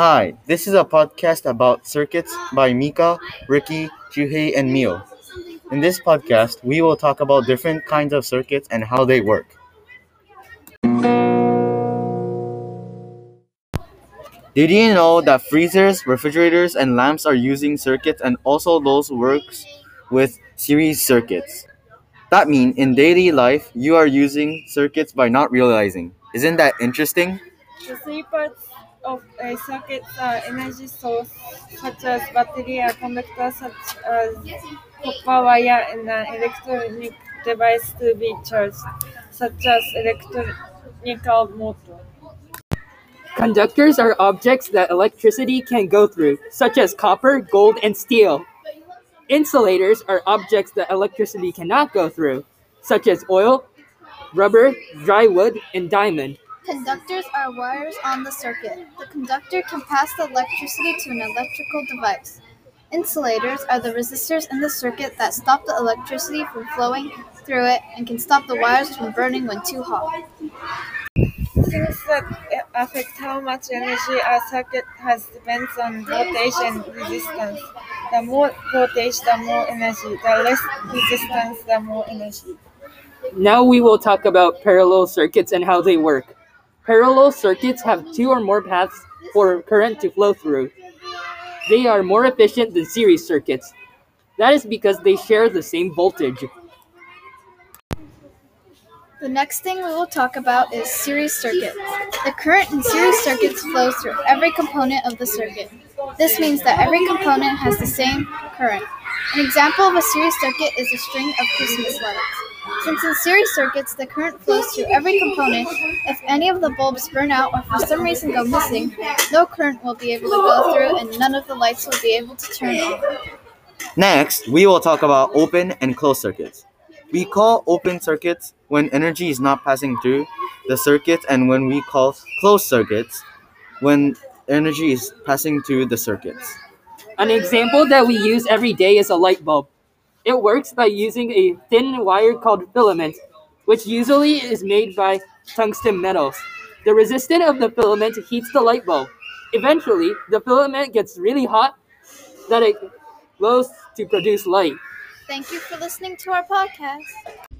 Hi, this is a podcast about circuits by Mika, Ricky, Juhei, and Mio. In this podcast, we will talk about different kinds of circuits and how they work. Did you know that freezers, refrigerators, and lamps are using circuits and also those works with series circuits? That means in daily life, you are using circuits by not realizing. Isn't that interesting? The three parts of a circuit are energy source, such as battery, a conductor, such as copper wire, and an electronic device to be charged, such as electrical motor. Conductors are objects that electricity can go through, such as copper, gold, and steel. Insulators are objects that electricity cannot go through, such as oil, rubber, dry wood, and diamond. Conductors are wires on the circuit. The conductor can pass the electricity to an electrical device. Insulators are the resistors in the circuit that stop the electricity from flowing through it and can stop the wires from burning when too hot. Things that affect how much energy a circuit has depends on voltage and resistance. The more voltage, the more energy. The less resistance, the more energy. Now we will talk about parallel circuits and how they work. Parallel circuits have two or more paths for current to flow through. They are more efficient than series circuits. That is because they share the same voltage. The next thing we will talk about is series circuits. The current in series circuits flows through every component of the circuit. This means that every component has the same current. An example of a series circuit is a string of Christmas lights. Since in series circuits the current flows through every component, if any of the bulbs burn out or for some reason go missing, no current will be able to go through and none of the lights will be able to turn on. Next, we will talk about open and closed circuits. We call open circuits when energy is not passing through the circuit, and when we call closed circuits when energy is passing through the circuits. An example that we use every day is a light bulb. It works by using a thin wire called filament, which usually is made by tungsten metals. The resistance of the filament heats the light bulb. Eventually, the filament gets really hot that it glows to produce light. Thank you for listening to our podcast.